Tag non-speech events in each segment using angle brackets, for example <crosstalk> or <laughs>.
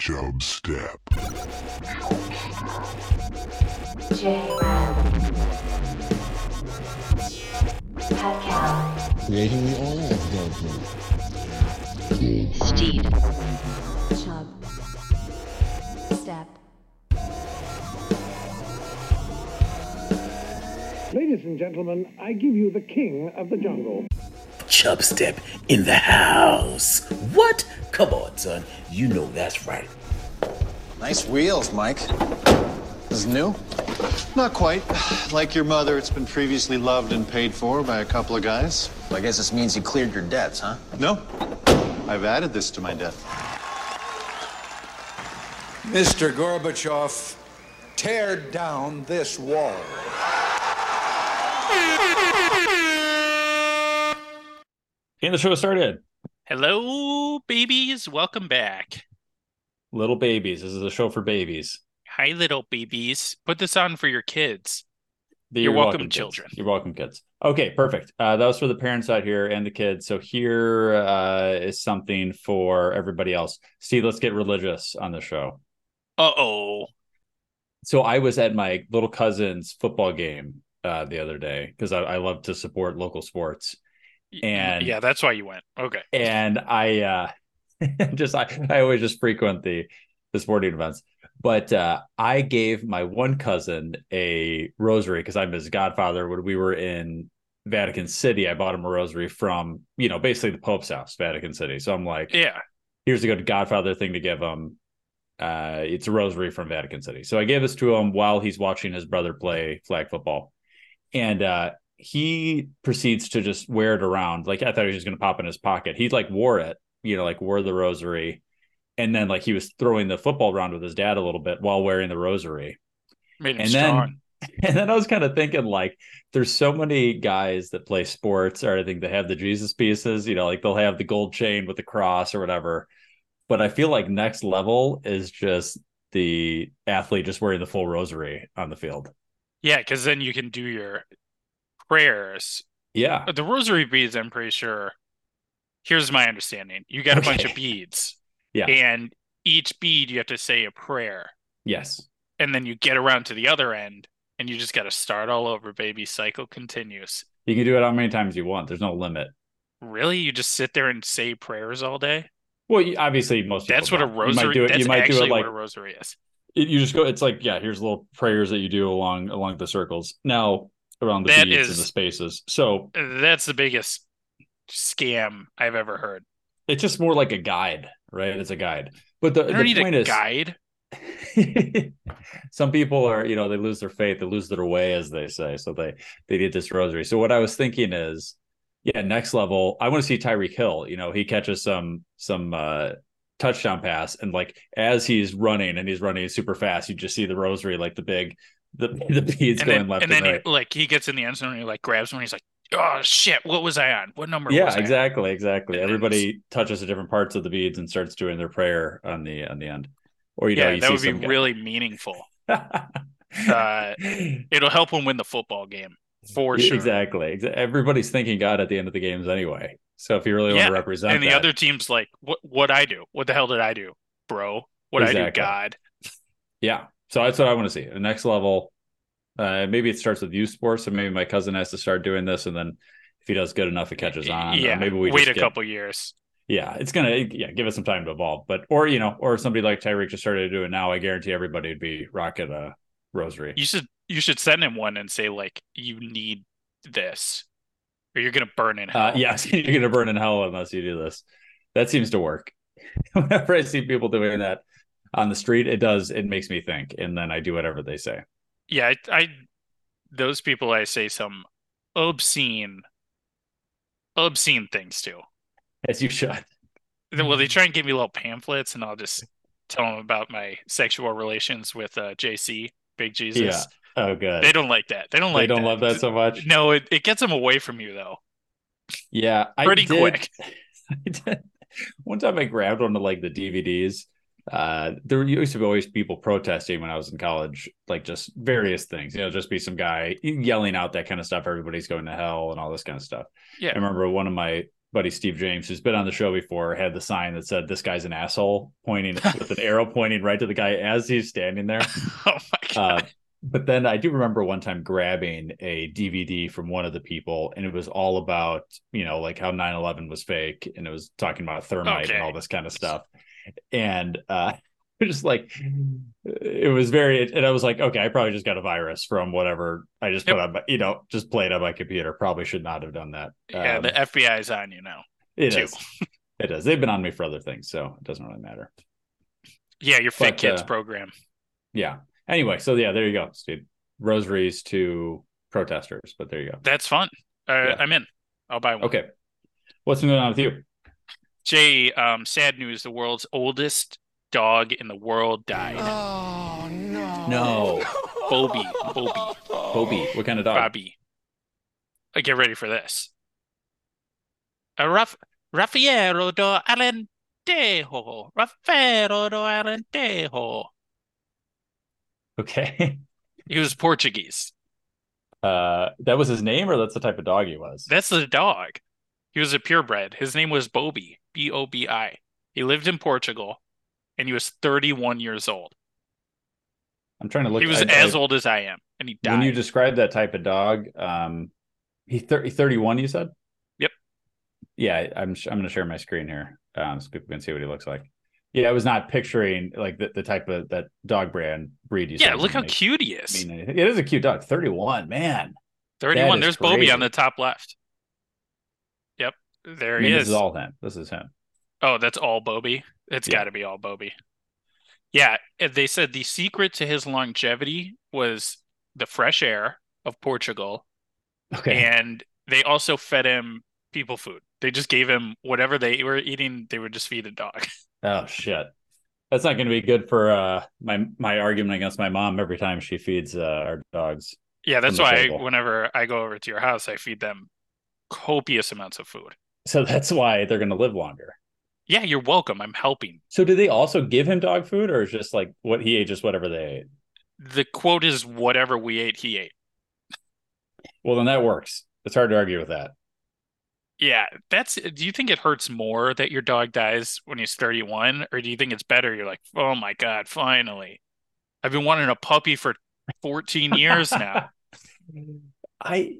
Chub Step. J-Rad. Pet creating the oil of Goku. Steed. Chub. Step. Ladies and gentlemen, I give you the king of the jungle. Chubstep in the house. What? Come on, son. You know that's right. Nice wheels, Mike. This is new? Not quite. Like your mother, it's been previously loved and paid for by a couple of guys. I guess this means you cleared your debts, huh? No, I've added this to my debt. Mr. Gorbachev, tear down this wall. And the show started. Hello, babies. Welcome back. Little babies. This is a show for babies. Hi, little babies. Put this on for your kids. The- You're welcome, kids. children. You're welcome, kids. Okay, perfect. Uh, that was for the parents out here and the kids. So here uh, is something for everybody else. Steed, let's get religious on the show. Uh oh. So I was at my little cousin's football game uh, the other day because I, I love to support local sports. And yeah, that's why you went. Okay. and I uh <laughs> just I, I always just frequent the the sporting events. But uh I gave my one cousin a rosary because I'm his godfather. When we were in Vatican City, I bought him a rosary from, you know, basically the Pope's house, Vatican City. So I'm like, Yeah. here's a good godfather thing to give him. Uh, it's a rosary from Vatican City. So I gave this to him while he's watching his brother play flag football. And uh, he proceeds to just wear it around. Like I thought he was just going to pop in his pocket. He like wore it, you know, like wore the rosary. And then like he was throwing the football around with his dad a little bit while wearing the rosary. Made him And strong. then <laughs> and then I was kind of thinking like there's so many guys that play sports or I think they have the Jesus pieces, you know, like they'll have the gold chain with the cross or whatever. But I feel like next level is just the athlete just wearing the full rosary on the field. yeah, because then you can do your prayers. Yeah. The rosary beads, I'm pretty sure. Here's my understanding. You got a bunch of beads. Yeah. And each bead you have to say a prayer. Yes. And then you get around to the other end and you just got to start all over, baby. Cycle continues. You can do it how many times you want. There's no limit. Really? You just sit there and say prayers all day? Well, you, obviously most That's what a don't. You might rosary do it. You might do it like what a rosary is. it- you just go. It's like yeah. Here's little prayers that you do along along the circles. Now around the That beads and the spaces. So That's the biggest scam I've ever heard. it's just more like a guide, right? It's a guide. But the, the point a is, guide. <laughs> some people are, you know, they lose their faith, they lose their way, as they say. So they they did this rosary. So what I was thinking is, yeah, next level. I want to see Tyreek Hill. You know, he catches some some uh touchdown pass, and like as he's running and he's running super fast, you just see the rosary, like the big the the beads and going then, left and and, then right. he, like he gets in the end zone and he like grabs one. He's like, "Oh shit, what was I on? What number?" yeah, was I on?" exactly, exactly. And Everybody touches the different parts of the beads and starts doing their prayer on the on the end. Or you know, you that would be guy- really meaningful. Uh, it'll help him win the football game for sure. Exactly. Everybody's thinking God at the end of the games anyway. So if you really want to represent And the that- other team's like, "What? What I do? What the hell did I do, bro? What I do, God?" yeah. So that's what I want to see. The next level, uh, maybe it starts with youth sports, and maybe my cousin has to start doing this, and then if he does good enough, it catches on. or Yeah, maybe we wait a get- couple years. Yeah, it's gonna yeah give us some time to evolve, but or you know, or somebody like Tyreek just started to do it now. I guarantee everybody would be rocking a rosary. You should you should send him one and say like, "You need this, or you're gonna burn in hell." Uh, yes, <laughs> you're gonna burn in hell unless you do this. That seems to work. <laughs> Whenever I see people doing that on the street, it does. It makes me think, and then I do whatever they say. Yeah, I, I those people I say some obscene obscene things to. As you should. Then well, they try and give me little pamphlets and I'll just tell them about my sexual relations with uh, JC, Big Jesus. Yeah. Oh, good. They don't like that. They don't like. That. They don't that. love that so much. No, it, it gets them away from you though. Yeah, I Pretty did- quick. <laughs> I did. One time I grabbed one of like the DVDs. Uh, there used to be always people protesting when I was in college, like just various things. You know, just be some guy yelling out that kind of stuff. Everybody's going to hell and all this kind of stuff. Yeah. I remember one of my buddy Steve James, who's been on the show before, had the sign that said "This guy's an asshole," pointing <laughs> with an arrow pointing right to the guy as he's standing there. <laughs> Oh my god. Uh, but then I do remember one time grabbing a DVD from one of the people, and it was all about, you know, like how 9 11 was fake, and it was talking about thermite Okay. and all this kind of stuff. And uh, <laughs> just like, it was very, and I was like, okay, I probably just got a virus from whatever I just put on, my, you know, just played on my computer. Probably should not have done that. yeah, Um, the FBI's on you now. it too. is. <laughs> It is. They've been on me for other things, so it doesn't really matter. Yeah, your Fit But, Kids uh, program. Yeah. Anyway, so yeah, there you go, Steed. Rosaries to protesters, but there you go. That's fun. Uh, Yeah. I'm in. I'll buy one. Okay. What's going on with you? Jay, um, sad news. The world's oldest dog in the world died. Oh no. No, Bobby. Bobby. Bobby. What kind of dog? Bobby. Uh, Get ready for this. A Raf- Rafeiro do Alentejo. Rafeiro do Alentejo. Okay. <laughs> He was Portuguese. Uh that was his name or that's the type of dog he was? That's the dog. He was a purebred. His name was Bobby. B O B I. He lived in Portugal and he was 31 years old. I'm trying to look he was I- as I- old as I am and he died. When you describe that type of dog, um he 30, 31 you said? Yep. Yeah, I'm I'm going to share my screen here um so people can see what he looks like. Yeah, I was not picturing like the, the type of that dog brand breed you yeah, look how didn't cute he is. mean. It is a cute dog. 31, man. 31. is There's Bobby on the top left. There I mean, he this is. is all him. This is him. Oh, that's all Bobby. It's Yeah. got to be all Bobby. Yeah, they said the secret to his longevity was the fresh air of Portugal, Okay. and they also fed him people food. They just gave him whatever they were eating. They would just feed a dog. <laughs> Oh shit. That's not going to be good for uh my my argument against my mom every time she feeds uh, our dogs. Yeah, that's why table. whenever I go over to your house, I feed them copious amounts of food. So that's why they're going to live longer. Yeah, you're welcome. I'm helping. So do they also give him dog food or is just like what he ate just whatever they ate? The quote is whatever we ate, he ate. <laughs> Well, then that works. It's hard to argue with that. Yeah, that's. Do you think it hurts more that your dog dies when he's 31, or do you think it's better? You're like, oh my God, finally. I've been wanting a puppy for 14 years now. <laughs> I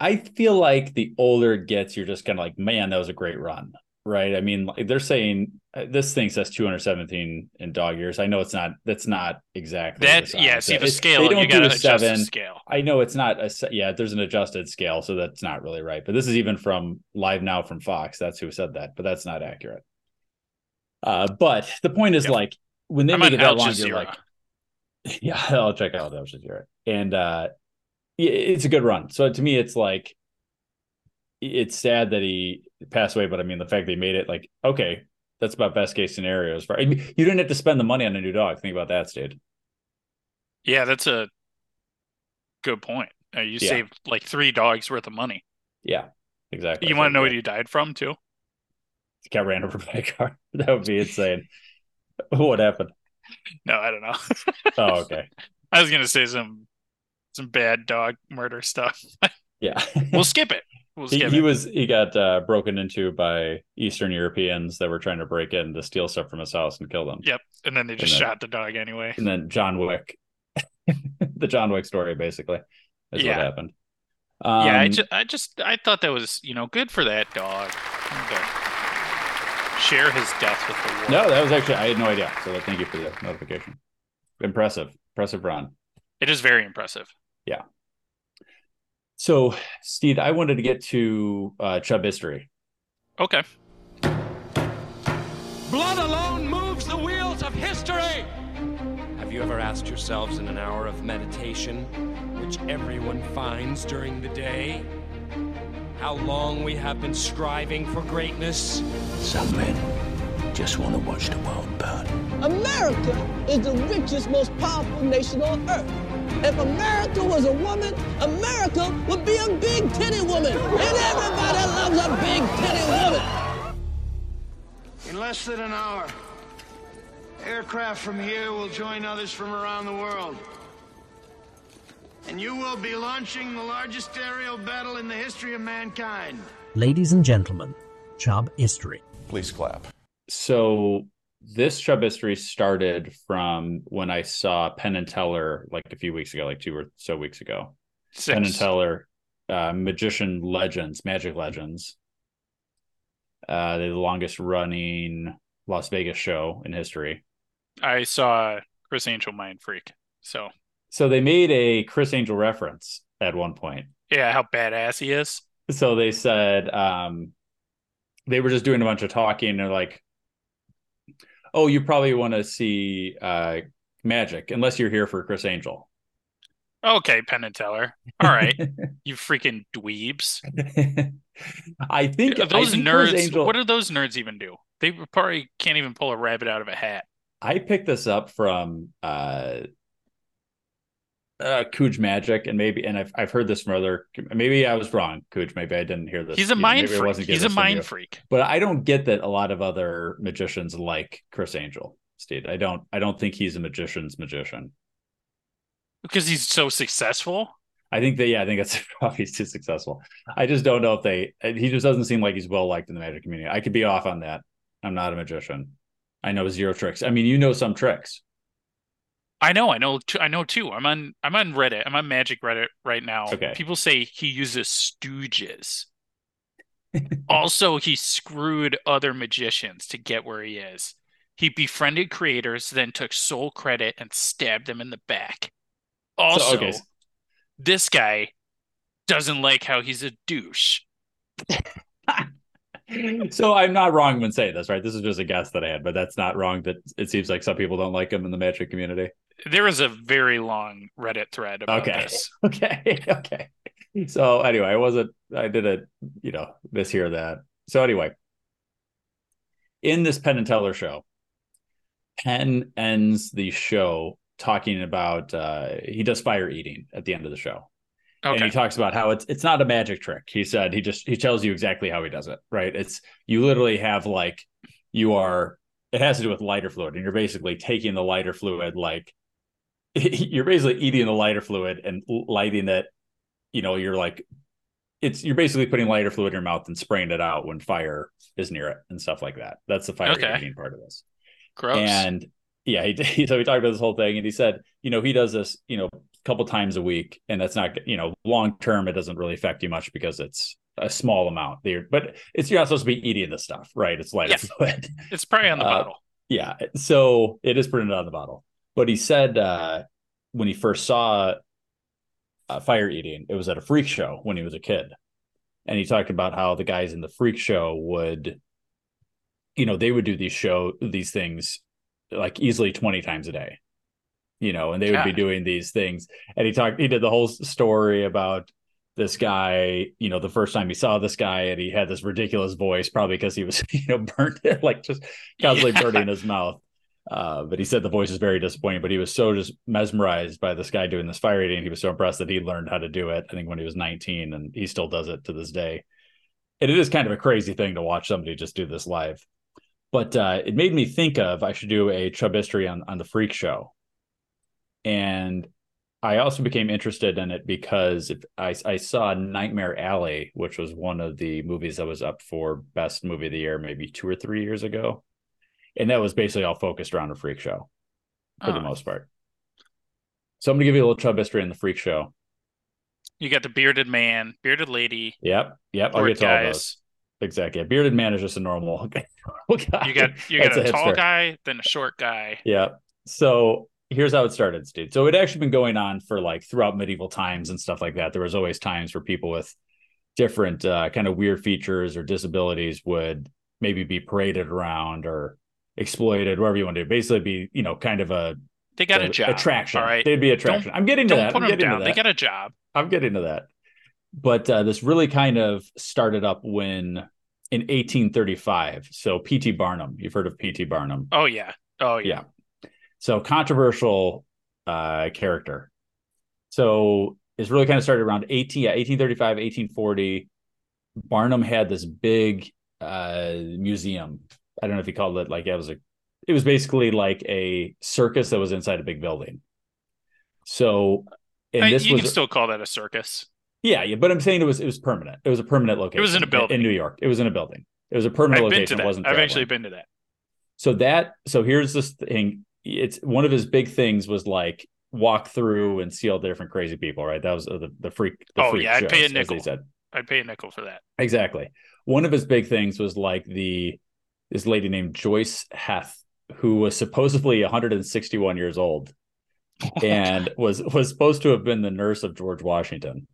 I feel like the older it gets, you're just kind of like, man, that was a great run, right? I mean, like, they're saying uh, this thing says 217 in dog years. I know it's not. That's not exactly That, yeah, see the It- scale, They don't you do a seven. scale. I know it's not a yeah. There's an adjusted scale, so that's not really right. But this is even from Live Now from Fox. That's who said that, but that's not accurate. Uh, but the point is Yep. like when they I'm make it that long, you're like, <laughs> yeah, I'll check out Al Jazeera, and uh, it's a good run. So to me, it's like it's sad that he passed away, but I mean the fact they made it like okay, that's about best case scenarios. For I mean, you didn't have to spend the money on a new dog. Think about that, Steed. Yeah, that's a good point. Uh, you Yeah. saved like three dogs worth of money. Yeah, exactly. You want to know what he died from too? got ran over by a car. <laughs> That would be insane. <laughs> what happened? No, I don't know. Oh, <laughs> okay. I was gonna say some some bad dog murder stuff. <laughs> Yeah. we'll skip it. We'll he, skip he it. was he got uh, broken into by Eastern Europeans that were trying to break in to steal stuff from his house and kill them. Yep. And then they just And then- shot the dog anyway. And then John Wick, <laughs> the John Wick story, basically, is Yeah. what happened. Um, yeah, I just, I just, I thought that was, you know, good for that dog. share his death with the world. no, that was actually I had no idea. So thank you for the notification. Impressive, impressive run. It is very impressive. So, Steed, I wanted to get to uh, Chubistory. Okay. Blood alone moves the wheels of history. Have you ever asked yourselves in an hour of meditation, which everyone finds during the day, how long we have been striving for greatness? Some men just want to watch the world burn. America is the richest, most powerful nation on earth. If America was a woman, America would be a big titty woman. And everybody loves a big titty woman. In less than an hour, aircraft from here will join others from around the world. And you will be launching the largest aerial battle in the history of mankind. Ladies and gentlemen, Chubistory. Please clap. So this Chubistory started from when I saw Penn and Teller like a few weeks ago, like two or so weeks ago. Six. Penn and Teller, uh, Magician Legends, Magic Legends. Uh, they're the longest running Las Vegas show in history. I saw Chris Angel Mind Freak. So So they made a Chris Angel reference at one point. yeah, how badass he is. So they said um, they were just doing a bunch of talking. And they're like, "Oh, you probably want to see uh, Magic, unless you're here for Chris Angel." Okay, Penn and Teller. All right, <laughs> you freaking dweebs. I think Are those I think nerds. Angel- What do those nerds even do? They probably can't even pull a rabbit out of a hat. I picked this up from uh uh Cooge Magic and maybe and I've I've heard this from other maybe I was wrong, Cooge. Maybe I didn't hear this. He's a you know, mind maybe freak. wasn't He's a mind freak. But I don't get that a lot of other magicians like Chris Angel, Steed. I don't I don't think he's a magician's magician. Because he's so successful. I think that yeah, I think that's <laughs> probably he's too successful. I just don't know if they he just doesn't seem like he's well liked in the magic community. I could be off on that. I'm not a magician. I know zero tricks. I mean, you know some tricks. I know, I know, I know too. I'm on, I'm on Reddit. I'm on Magic Reddit right now. Okay. People say he uses stooges. <laughs> also, he screwed other magicians to get where he is. He befriended creators, then took sole credit and stabbed them in the back. Also, okay. this guy doesn't like how he's a douche. <laughs> so I'm not wrong when saying this, right? This is just a guess that I had, but that's not wrong. That it seems like some people don't like him in the magic community. There is a very long Reddit thread about Okay. this. <laughs> Okay. <laughs> Okay. So anyway, I wasn't. I didn't. You know, mishear that. So anyway, in this Penn and Teller show, Penn ends the show talking about uh he does fire eating at the end of the show. And he talks about how it's it's not a magic trick. He said he just he tells you exactly how he does it, right? It's you literally have like you are it has to do with lighter fluid and you're basically taking the lighter fluid like <laughs> you're basically eating the lighter fluid and lighting it, you know, you're like it's you're basically putting lighter fluid in your mouth and spraying it out when fire is near it and stuff like that. That's the fire Okay. eating part of this. Gross. And yeah, he, <laughs> he so we talked about this whole thing, and he said, you know, he does this, you know, a couple times a week, and that's not, you know, long term, it doesn't really affect you much because it's a small amount there, but it's you're not supposed to be eating this stuff, right? It's lighter Yeah. fluid. it's probably on the Uh, bottle. Yeah, so it is printed on the bottle. But he said uh, when he first saw uh, fire eating, it was at a freak show when he was a kid, and he talked about how the guys in the freak show would, you know, they would do these show these things like easily twenty times a day, you know, and they would be doing these things. And he talked, he did the whole story about this guy, you know, the first time he saw this guy and he had this ridiculous voice, probably because he was, <laughs> you know, burnt <laughs> like just constantly Yeah. burning his mouth. Uh, but he said the voice is very disappointing, but he was so just mesmerized by this guy doing this fire eating. He was so impressed that he learned how to do it. I think when he was 19 and he still does it to this day. And it is kind of a crazy thing to watch somebody just do this live. But uh, it made me think of I should do a Chubistory on, on the freak show. And I also became interested in it because I, I saw Nightmare Alley, which was one of the movies that was up for best movie of the year, maybe two or three years ago. And that was basically all focused around a freak show for the Oh. most part. So I'm going to give you a little Chubistory on the freak show. You got the bearded man, bearded lady. Yep. Yep. I'll get to all guys. those. Exactly. A bearded man is just a normal, <laughs> guy. You got you That's got a, tall hipster. guy, then a short guy. Yeah. So here's how it started, Steed. So it actually been going on for like throughout medieval times and stuff like that. There was always times where people with different uh, kind of weird features or disabilities would maybe be paraded around or exploited, whatever you want to do. Basically, be you know kind of a They got a a- job. attraction. All right. They'd be attraction. Don't- I'm getting to Don't that. put I'm them getting to down. They got a job. I'm getting to that. But uh, this really kind of started up when in 1835. So P.T. Barnum, you've heard of P.T. Barnum. Oh yeah. Oh yeah. Yeah. So controversial uh, character. So it's really kind of started around 18, yeah, 1835, 1840. Barnum had this big uh, museum. I don't know if he called it like it was a, it was basically like a circus that was inside a big building. So, and I- this you was can still call that a circus. yeah, yeah, but I'm saying it was it was permanent. It was a permanent location. It was in a building. in New York. It was in a building. It was a permanent I've location. It wasn't. I've traveling. actually been to that. So that so here's this thing. It's one of his big things was like walk through and see all the different crazy people. Right. That was uh, the the freak. The Oh freak yeah, I'd pay a shows, as they nickel. said. I'd pay a nickel for that. Exactly. One of his big things was like the this lady named Joice Heth, who was supposedly 161 years old, and <laughs> was was supposed to have been the nurse of George Washington.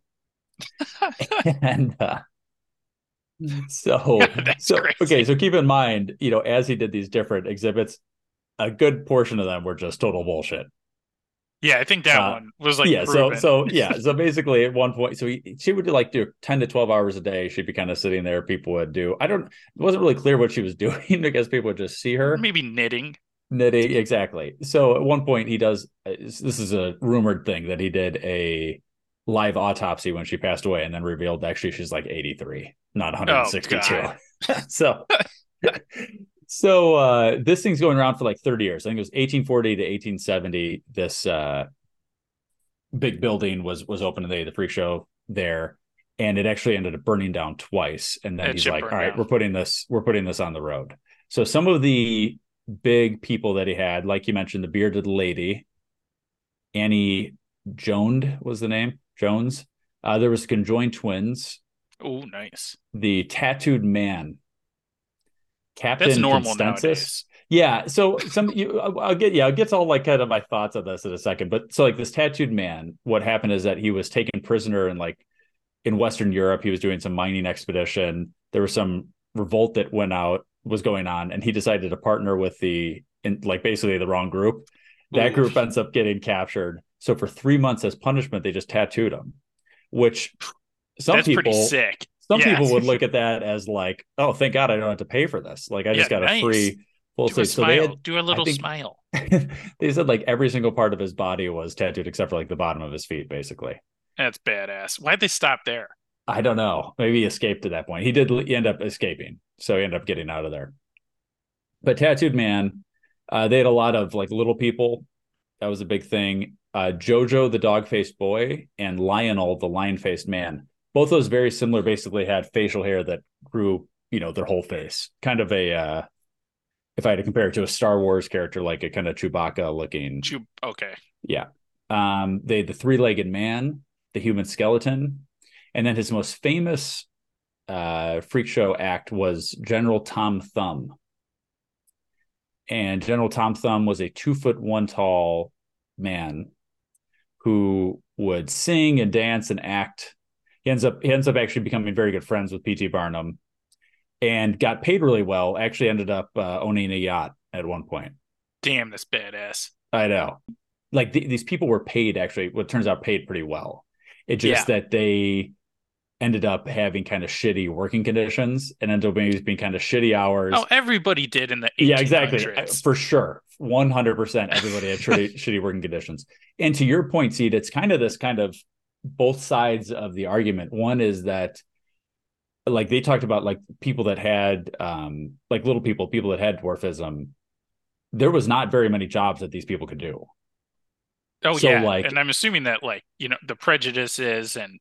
<laughs> and uh, so, <laughs> so crazy. okay. So keep in mind, you know, as he did these different exhibits, a good portion of them were just total bullshit. Yeah, I think that Uh, one was like yeah proven. so so <laughs> yeah so basically at one point so he, she would like do 10 to 12 hours a day she'd be kind of sitting there people would do i don't it wasn't really clear what she was <laughs> doing because people would just see her maybe knitting. knitting exactly so at one point he does uh, this is a rumored thing that he did a live autopsy when she passed away and then revealed actually she's like 83 not 162 God. <laughs> so so uh this thing's going around for like 30 years i think it was 1840 to 1870 this uh big building was was open today the freak show there and it actually ended up burning down twice and then It he's like "All right, down. we're putting this we're putting this on the road so some of the big people that he had like you mentioned the bearded lady annie jones was the name jones uh there was conjoined twins Oh, nice. the tattooed man captain That's normal consensus nowadays. yeah so some you I'll- get yeah i'll get to all like kind of my thoughts on this in a second but so like this tattooed man what happened is that he was taken prisoner in like in western europe he was doing some mining expedition there was some revolt that went out was going on and he decided to partner with the in like basically the wrong group that Oof. group ends up getting captured so for three months as punishment they just tattooed him which some That's people pretty sick. Some Yeah. people would look at that as like, oh, thank God I don't have to pay for this. Like I just Yeah, got nice. a free full Do sleeve. So they had, Do a little think- smile. <laughs> they said like every single part of his body was tattooed except for like the bottom of his feet, basically. That's badass. Why'd they stop there? I don't know. Maybe he escaped at that point. He did end up escaping, so he ended up getting out of there. But tattooed man, uh, they had a lot of like little people. That was a big thing. Uh, Jojo the dog faced boy and Lionel the lion faced man. Both those very similar. Basically, had facial hair that grew, you know, their whole face. Kind of a, uh, if I had to compare it to a Star Wars character, like a kind of Chewbacca looking. Chew- okay. Yeah. Um, they had the three legged man, the human skeleton, and then his most famous uh, freak show act was General Tom Thumb. And General Tom Thumb was a two foot one tall man who would sing and dance and act. He ends up he ends up actually becoming very good friends with P.T. Barnum, and got paid really well. Actually, ended up uh, owning a yacht at one point. Damn, that's badass. I know. Like th- these people were paid actually, what turns out paid pretty well. It just that they ended up having kind of shitty working conditions and ended up maybe being kind of shitty hours. Oh, everybody did in the 1800s. yeah, exactly. Uh, For sure. 100% everybody had shitty, <laughs> shitty working conditions. And to your point, Steed, it's kind of this kind of both sides of the argument. One is that like they talked about like people that had um like little people, people that had dwarfism. There was not very many jobs that these people could do. Oh So, yeah, like- and I'm assuming that like you know the prejudices and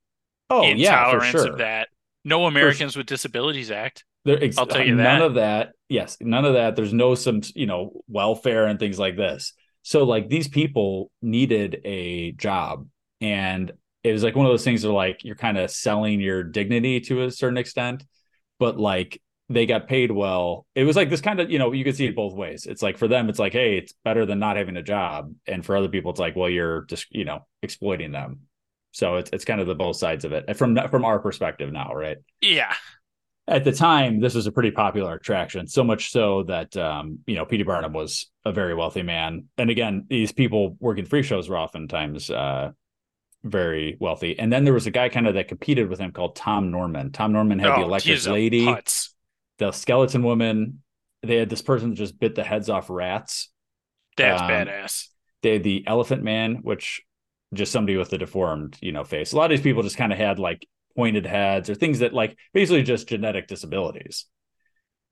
Oh yeah, intolerance sure. of that. No Americans with Disabilities Act. There, ex- I'll tell you none that. of that. Yes, none of that. There's no some you know welfare and things like this. So like these people needed a job, and it was like one of those things where like you're kind of selling your dignity to a certain extent, but like they got paid well. It was like this kind of you know you could see it both ways. It's like for them, it's like hey, it's better than not having a job, and for other people, it's like well, you're just you know exploiting them. So it's it's kind of the both sides of it from from our perspective now, right? Yeah, at the time, this was a pretty popular attraction, so much so that um, you know P.T. Barnum was a very wealthy man, and again, these people working free shows were oftentimes uh, very wealthy. And then there was a guy kind of that competed with him called Tom Norman. Tom Norman had the Oh, Electric Lady, putz. the Skeleton Woman. They had this person that just bit the heads off rats. That's Um, badass. They had the Elephant Man, which just somebody with a deformed, you know, face. A lot of these people just kind of had like pointed heads or things that like basically just genetic disabilities.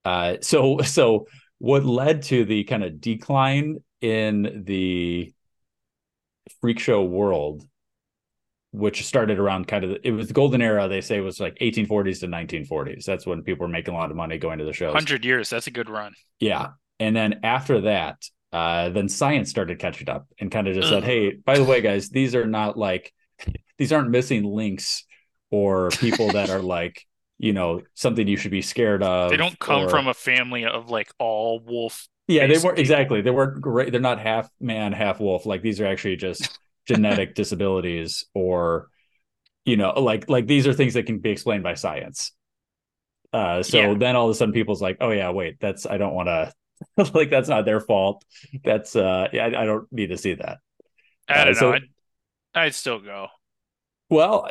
Uh, so <laughs> so what led to the kind of decline in the freak show world which started around kind of it was the golden era. They say was like 1840s to 1940s. That's when people were making a lot of money going to the shows. Hundred years. That's a good run. Yeah, and then after that, uh, then science started catching up and kind of just said, "Hey, by the way, guys, these are not like <laughs> these aren't missing links or people that are like." You know, something you should be scared of. They don't come or- from a family of like all wolf. yeah, they weren't people. exactly. They weren't great. They're not half man, half wolf. Like these are actually just genetic <laughs> disabilities, or you know, like like these are things that can be explained by science. Uh, so Yeah. then all of a sudden, people's like, "Oh yeah, wait, that's I don't want to." <laughs> like that's not their fault. That's uh, yeah, I, I don't need to see that. I Uh, don't so- know. I'd, I'd still go. Well,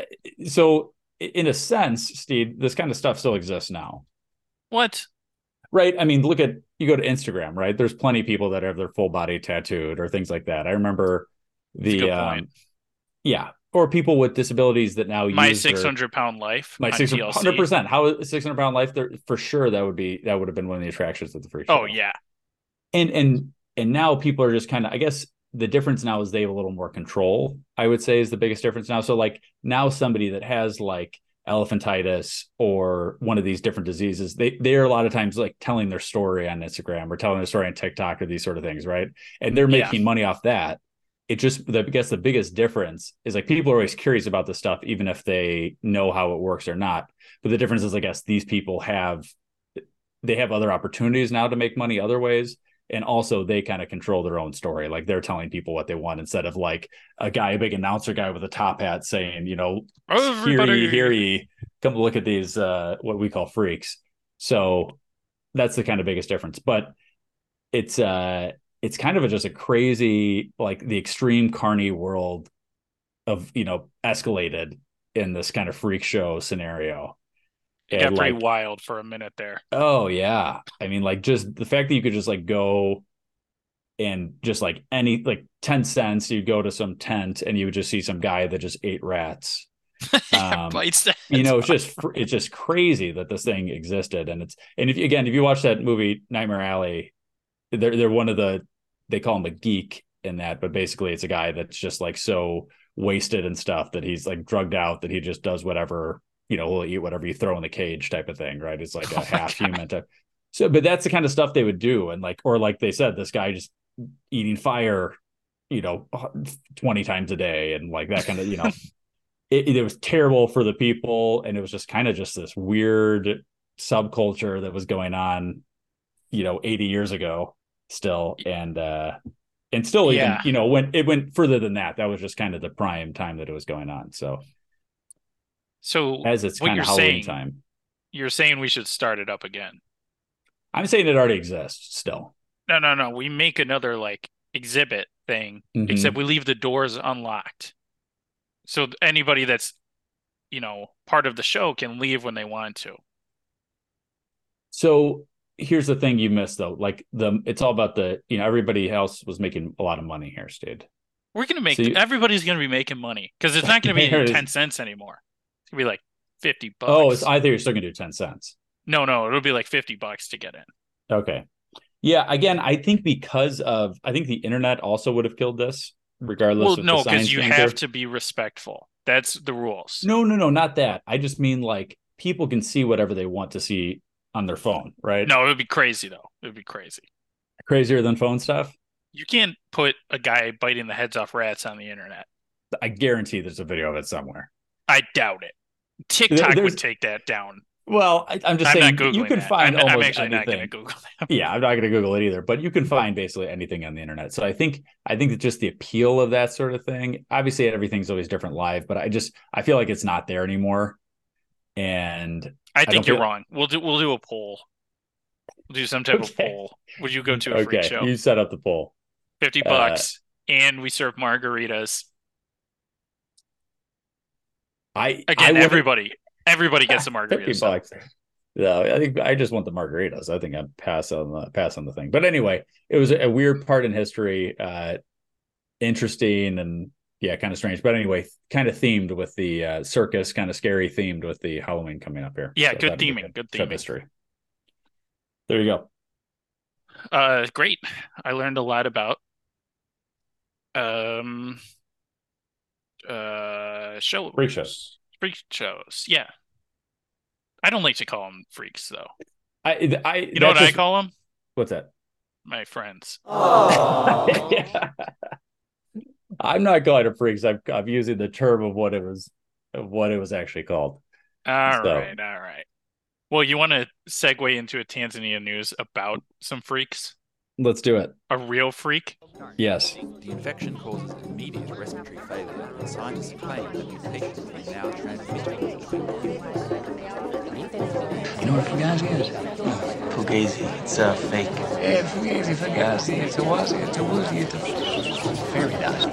so in a sense, Steed, this kind of stuff still exists now. What? Right. I mean, look at you go to Instagram, right? There's plenty of people that have their full body tattooed or things like that. I remember the um, point. yeah, or people with disabilities that now My use their- six hundred pound life. my on six TLC. hundred percent. How six hundred pound life? There for sure. That would be that would have been one of the attractions of the free show. Oh yeah. and and and now people are just kind of. I guess the difference now is they have a little more control. I would say is the biggest difference now. So like now somebody that has like elephantitis or one of these different diseases they they're a lot of times like telling their story on instagram or telling their story on tiktok or these sort of things right and they're Yeah. making money off that it just the, i guess the biggest difference is like people are always curious about this stuff even if they know how it works or not. But the difference is i guess these people have they have other opportunities now to make money other ways and also they kind of control their own story. Like they're telling people what they want instead of like a guy a big announcer guy with a top hat saying you know Everybody. hear ye, hear ye, come look at these uh what we call freaks. So that's the kind of biggest difference. But it's uh it's kind of a, just a crazy like the extreme carny world of you know escalated in this kind of freak show scenario It got And, pretty like, wild for a minute there. Oh yeah. I mean, like just the fact that you could just like go and just like any like 10 cents, you go to some tent and you would just see some guy that just ate rats. <laughs> Um, Bites <laughs> the you know, it's just it's just crazy that this thing existed. And it's and if you again, if you watch that movie Nightmare Alley, they're they're one of the they call him the geek in that, but basically it's a guy that's just like so wasted and stuff that he's like drugged out that he just does whatever, you know, will eat whatever you throw in the cage type of thing, right? It's like a <laughs> Oh half human type. So but that's the kind of stuff they would do. And like or like they said, this guy just eating fire, you know, 20 times a day and like that kind of, you know. <laughs> it, it was terrible for the people and it was just kind of just this weird subculture that was going on you know 80 years ago still and uh and still even Yeah. you know when it went further than that that was just kind of the prime time that it was going on so So as it's what kind you're of halloween saying, time you're saying we should start it up again. i'm saying it already exists still No, no, no. We make another like exhibit thing, Mhm. except we leave the doors unlocked. So anybody that's, you know, part of the show can leave when they want to. so here's the thing you missed though like the it's all about the you know everybody else was making a lot of money here steed We're gonna make So you- everybody's gonna be making money because it's <laughs> not gonna be There it is. ten cents anymore. It's gonna be like fifty bucks. oh it's either you're still gonna do 10 cents no, no, it'll be like fifty bucks to get in. Okay. Yeah, again, I think because of I think the internet also would have killed this, regardless Well, no, because you have to be respectful. That's the rules. No, no, no, not that. I just mean like people can see whatever they want to see on their phone, right? No, it would be crazy though. It would be crazy. Crazier than phone stuff. You can't put a guy biting the heads off rats on the internet. I guarantee there's a video of it somewhere. I doubt it. TikTok there's- would take that down. Well, I, I'm just I'm saying you can that. find I'm, I'm actually not anything. going to Google that. <laughs> yeah, I'm not going to Google it either, but you can find basically anything on the internet. So I think I think that just the appeal of that sort of thing. Obviously, everything's always different live, but I just I feel like it's not there anymore. And I think you're feel- wrong. We'll do we'll do a poll. We'll do some type of poll. Would you go to a freak show? you set up the poll. Fifty uh, bucks, and we serve margaritas. I I Again, wouldn't- everybody, everybody gets <laughs> the Fifty margaritas. bucks. No, I think I just want the margaritas. I think I'd pass on the pass on the thing. But anyway, it was a weird part in history, uh, interesting and yeah, kind of strange. But anyway, kind of themed with the uh, circus, kind of scary themed with the Halloween coming up here. Yeah, So good theming, good show theming. history. There you go. Uh, great. I learned a lot about um uh show Freak shows. freak shows. Yeah, I don't like to call them freaks though. I, I, You know what that's I call them? What's that? My friends. <laughs> Yeah. I'm not calling it freaks. I'm, I'm using the term of what it was, of what it was actually called. All right, So- all right. Well, you want to segue into a Tanzania news about some freaks? Let's do it. A real freak? Yes. The infection causes immediate respiratory failure, and scientists claim that the patient may now transmit it to humans. You know what Fugazi is? Fugazi. It's a fake. Yeah, Fugazi, Fugazi. It's a wazi, it's a woozy, it's a fairy dust.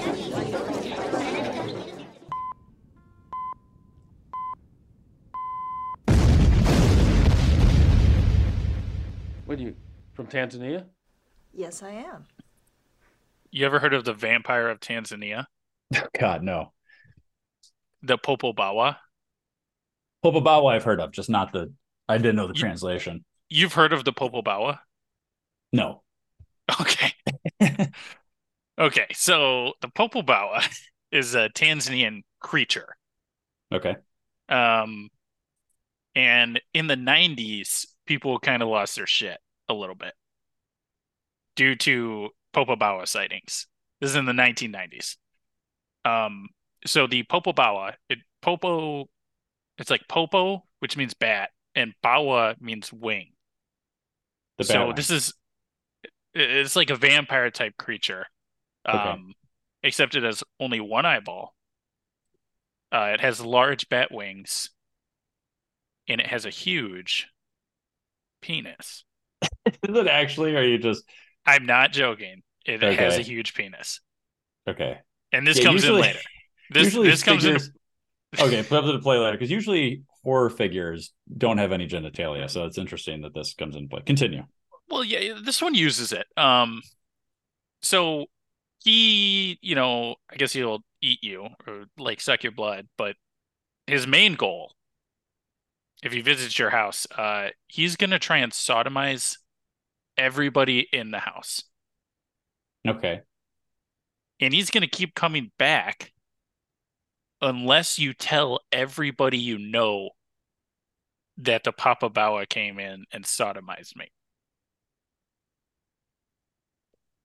What are you from Tanzania? Yes, I am. You ever heard of the vampire of Tanzania? <laughs> God, no. The Popobawa? Popobawa I've heard of, just not the, I didn't know the You- translation. You've heard of the Popobawa? No. <laughs> Okay. okay, so the Popobawa is a Tanzanian creature. Okay. Um, and in the 90s, people kind of lost their shit a little bit due to Popobawa sightings. This is in the 1990s. Um, so the Popobawa, it Popo, it's like Popo, which means bat, and Bawa means wing. The so Batman. this is it's like a vampire type creature. Okay. Um, except it has only one eyeball. Uh, it has large bat wings, and it has a huge penis. <laughs> Is it actually, or are you just, I'm not joking. It has a huge penis, okay. and this Yeah, comes usually- in later. This this comes in. Okay, put up to the play later because usually horror figures don't have any genitalia, so it's interesting that this comes into play. Continue. Well, yeah, this one uses it. Um, so he, you know, I guess he'll eat you or like suck your blood, but his main goal, if he visits your house, uh, he's gonna try and sodomize everybody in the house, Okay. and he's gonna keep coming back unless you tell everybody you know that the Popobawa came in and sodomized me.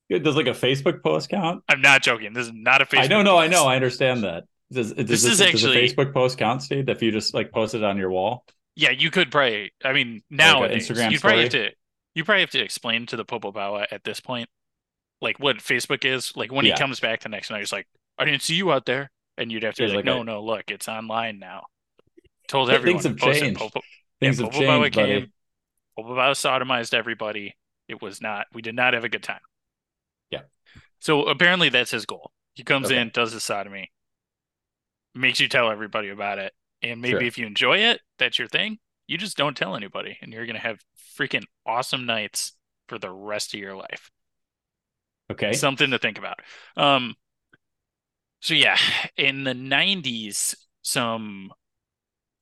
Does like a Facebook post count? I'm not joking. This is not a Facebook. I don't know. I know. I understand that. Does, does This this, is does actually- a Facebook post count, Steed? If you just like post it on your wall? Yeah, you could probably. I mean, now nowadays Instagram you probably have to. You probably have to explain to the Popobawa at this point, like what Facebook is. Like when Yeah. he comes back the next night, he's like, "I didn't see you out there," and you'd have to be like, like "No, a- no, look, it's online now." Told everyone. things have changed. Popo- Things yeah, have Popobawa changed, came. Popobawa sodomized everybody. It was not. We did not have a good time. Yeah. So apparently that's his goal. He comes Okay. in, does the sodomy, makes you tell everybody about it, and maybe Sure. if you enjoy it, that's your thing. You just don't tell anybody, and you're gonna have freaking awesome nights for the rest of your life. Okay. Something to think about. Um. So yeah, in the '90s, some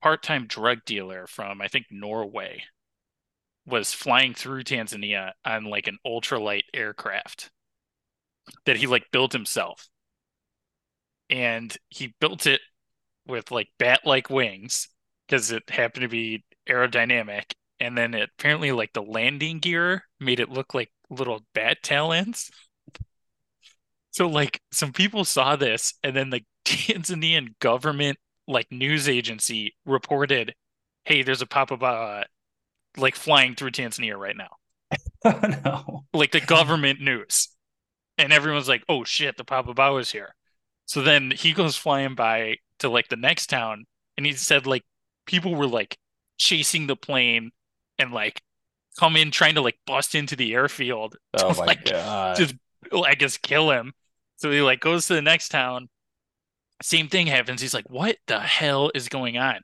part-time drug dealer from I think Norway was flying through Tanzania on like an ultralight aircraft that he like built himself. And he built it with like bat-like wings because it happened to be aerodynamic. And then it apparently like the landing gear made it look like little bat tail ends. So like some people saw this and then the <laughs> Tanzanian government like news agency reported, "Hey, there's a Papaba uh, like flying through Tanzania right now." <laughs> Oh, no. Like the government news. And everyone's like, "Oh shit, the Papaba is here." So then he goes flying by to like the next town and he said like people were like chasing the plane and like come in trying to like bust into the airfield to <laughs> Oh my like god. just I guess kill him. So he like goes to the next town. Same thing happens. He's like, "What the hell is going on?"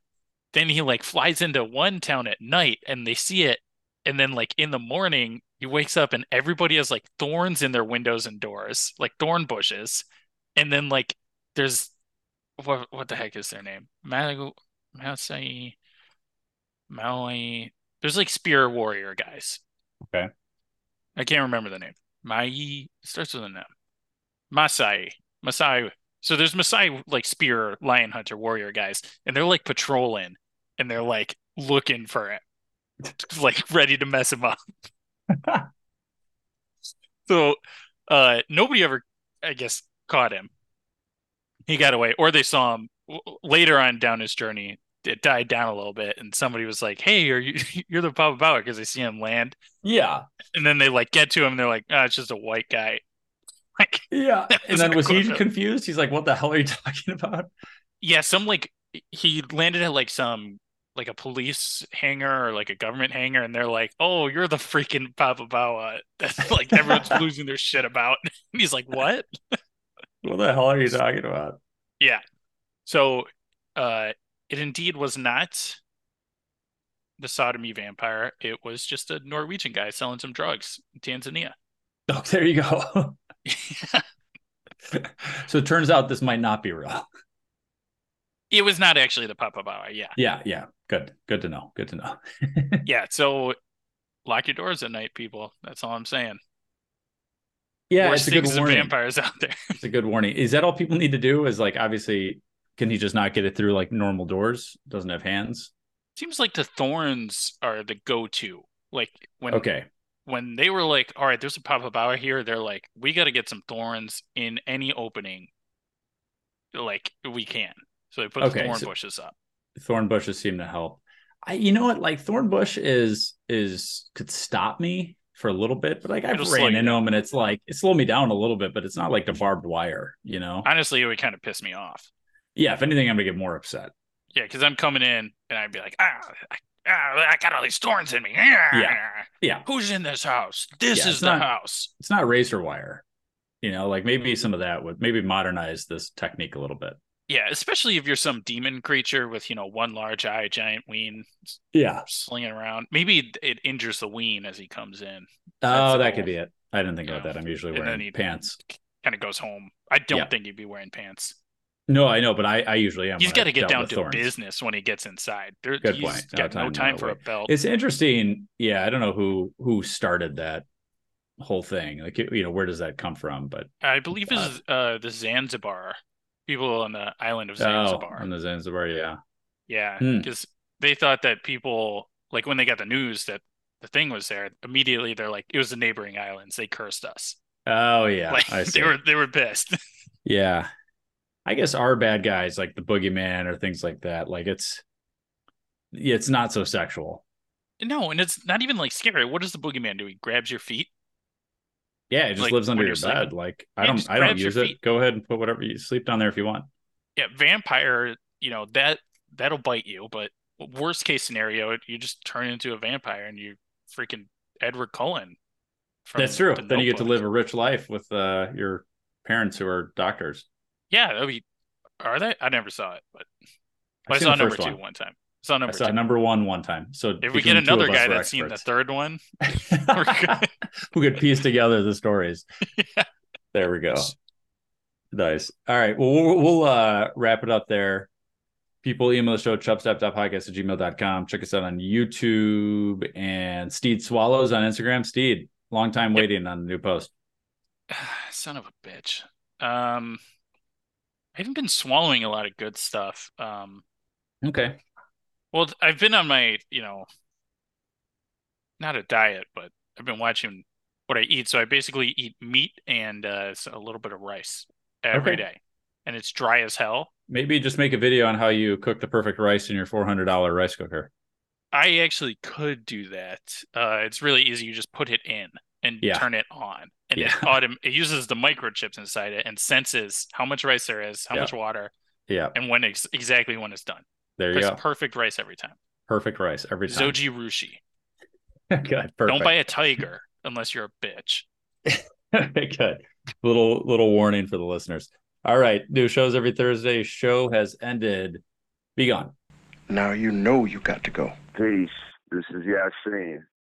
Then he like flies into one town at night and they see it. And then like in the morning, he wakes up and everybody has like thorns in their windows and doors, like thorn bushes. And then like there's what what the heck is their name? Malagu Masai Maui. There's like spear warrior guys. Okay. I can't remember the name. Mai starts with an M. Masai. Masai So there's Masai like spear, lion hunter, warrior guys, and they're like patrolling, and they're like looking for it, <laughs> like ready to mess him up. <laughs> so uh nobody ever, I guess, caught him. He got away, or they saw him later on down his journey. It died down a little bit, and somebody was like, "Hey, are you <laughs> you're the Popobawa?" Because they see him land, Yeah. and then they like get to him, and they're like, "Ah, it's just a white guy." <laughs> Like, Yeah. And then was he confused? He's like, what the hell are you <laughs> talking about? yeah, some like he landed at like some like a police hangar or like a government hangar, and they're like, "Oh, you're the freaking Popobawa." <laughs> That's like everyone's losing their shit about. And he's like, "What?" What the hell are you talking about? Yeah. So, uh, it indeed was not the sodomy vampire. It was just a Norwegian guy selling some drugs in Tanzania. Oh, there you go. <laughs> so it turns out this might not be real. It was not actually the Popobawa. Yeah. Yeah, yeah. Good. Good to know. Good to know. <laughs> Yeah. So, lock your doors at night, people. That's all I'm saying. Yeah, Worst it's a good warning. vampires out there. It's a good warning. Is that all people need to do? Is like obviously, can he just not get it through like normal doors? Doesn't have hands. Seems like the thorns are the go-to. Like when Okay. When they were like, "All right, there's a Popobawa here," they're like, "We got to get some thorns in any opening, like we can." So they put Okay, the thorn so- bushes up. Thorn bushes seem to help. I, you know what? Like thorn bush is is could stop me for a little bit, but like I've ran you into them and it's like it slowed me down a little bit, but it's not like the barbed wire. You know? Honestly, it would kind of piss me off. Yeah. If anything, I'm gonna get more upset. Yeah, because I'm coming in and I'd be like, "Ah, I, ah, Ah, I got all these thorns in me." Yeah. Yeah. Who's in this house? This Yeah, is the not- house. It's not razor wire. You know, like maybe some of that would maybe modernize this technique a little bit. Yeah, especially if you're some demon creature with, you know, one large eye, giant ween Yeah. slinging around. Maybe it injures the ween as he comes in. Oh, that could be it. I didn't think about that. I'm usually And wearing pants. Kind of goes home. I don't Yeah. think he'd be wearing pants. No, I know, but I, I usually am. He's got to get down to thorns. business when he gets inside. There, Good he's point. got no time for a way. belt. It's interesting. Yeah, I don't know who who started that whole thing. Like, you know, where does that come from? But I believe is uh the Zanzibar people on the island of Zanzibar. oh, on the Zanzibar, yeah. Yeah, Hmm. because they thought that people like when they got the news that the thing was there, immediately they're like, it was the neighboring islands. They cursed us. Oh yeah, like <laughs> they were they were pissed. <laughs> Yeah, I guess our bad guys like the boogeyman or things like that. Like it's, yeah, it's not so sexual. no, and it's not even like scary. What does the boogeyman do? He grabs your feet. Yeah, it just Like, lives under your bed. sleeping. Like I Yeah, don't, I don't use it. feet. Go ahead and put whatever you sleep down there if you want. Yeah, vampire. You know that that'll bite you. But worst case scenario, you just turn into a vampire and you freaking Edward Cullen. That's true. The Then you get to live a rich life with uh, your parents who are doctors. Yeah, that'd be. Are they? I never saw it, but I saw number two one. one time. I saw I number saw two. number one one time. So If we get the two of another guy that's seen the third one, who could piece together the stories. <laughs> There we go. Nice. All right. Well, we'll, we'll uh, wrap it up there. People email the show, chubstep.podcast at gmail.com. Check us out on YouTube and Steed Swallows on Instagram. Steed, long time waiting on a new post. <sighs> Son of a bitch. Um, I haven't been swallowing a lot of good stuff. Um, Okay. well, I've been on my, you know, not a diet, but I've been watching what I eat. So I basically eat meat and uh, a little bit of rice every day, Okay. and it's dry as hell. Maybe just make a video on how you cook the perfect rice in your $400 rice cooker. I actually could do that. Uh, it's really easy. You just put it in and Yeah. turn it on, and Yeah. it <laughs> autom- it uses the microchips inside it and senses how much rice there is, how Yeah. much water, Yeah. and when ex- exactly when it's done. There you It's go. perfect rice every time. Perfect rice every time. Zojirushi. <laughs> Good. Perfect. Don't buy a tiger unless you're a bitch. <laughs> Good. Little little warning for the listeners. All right, new shows every Thursday. Show has ended. Be gone. Now you know you got to go. Peace. This is Yasin.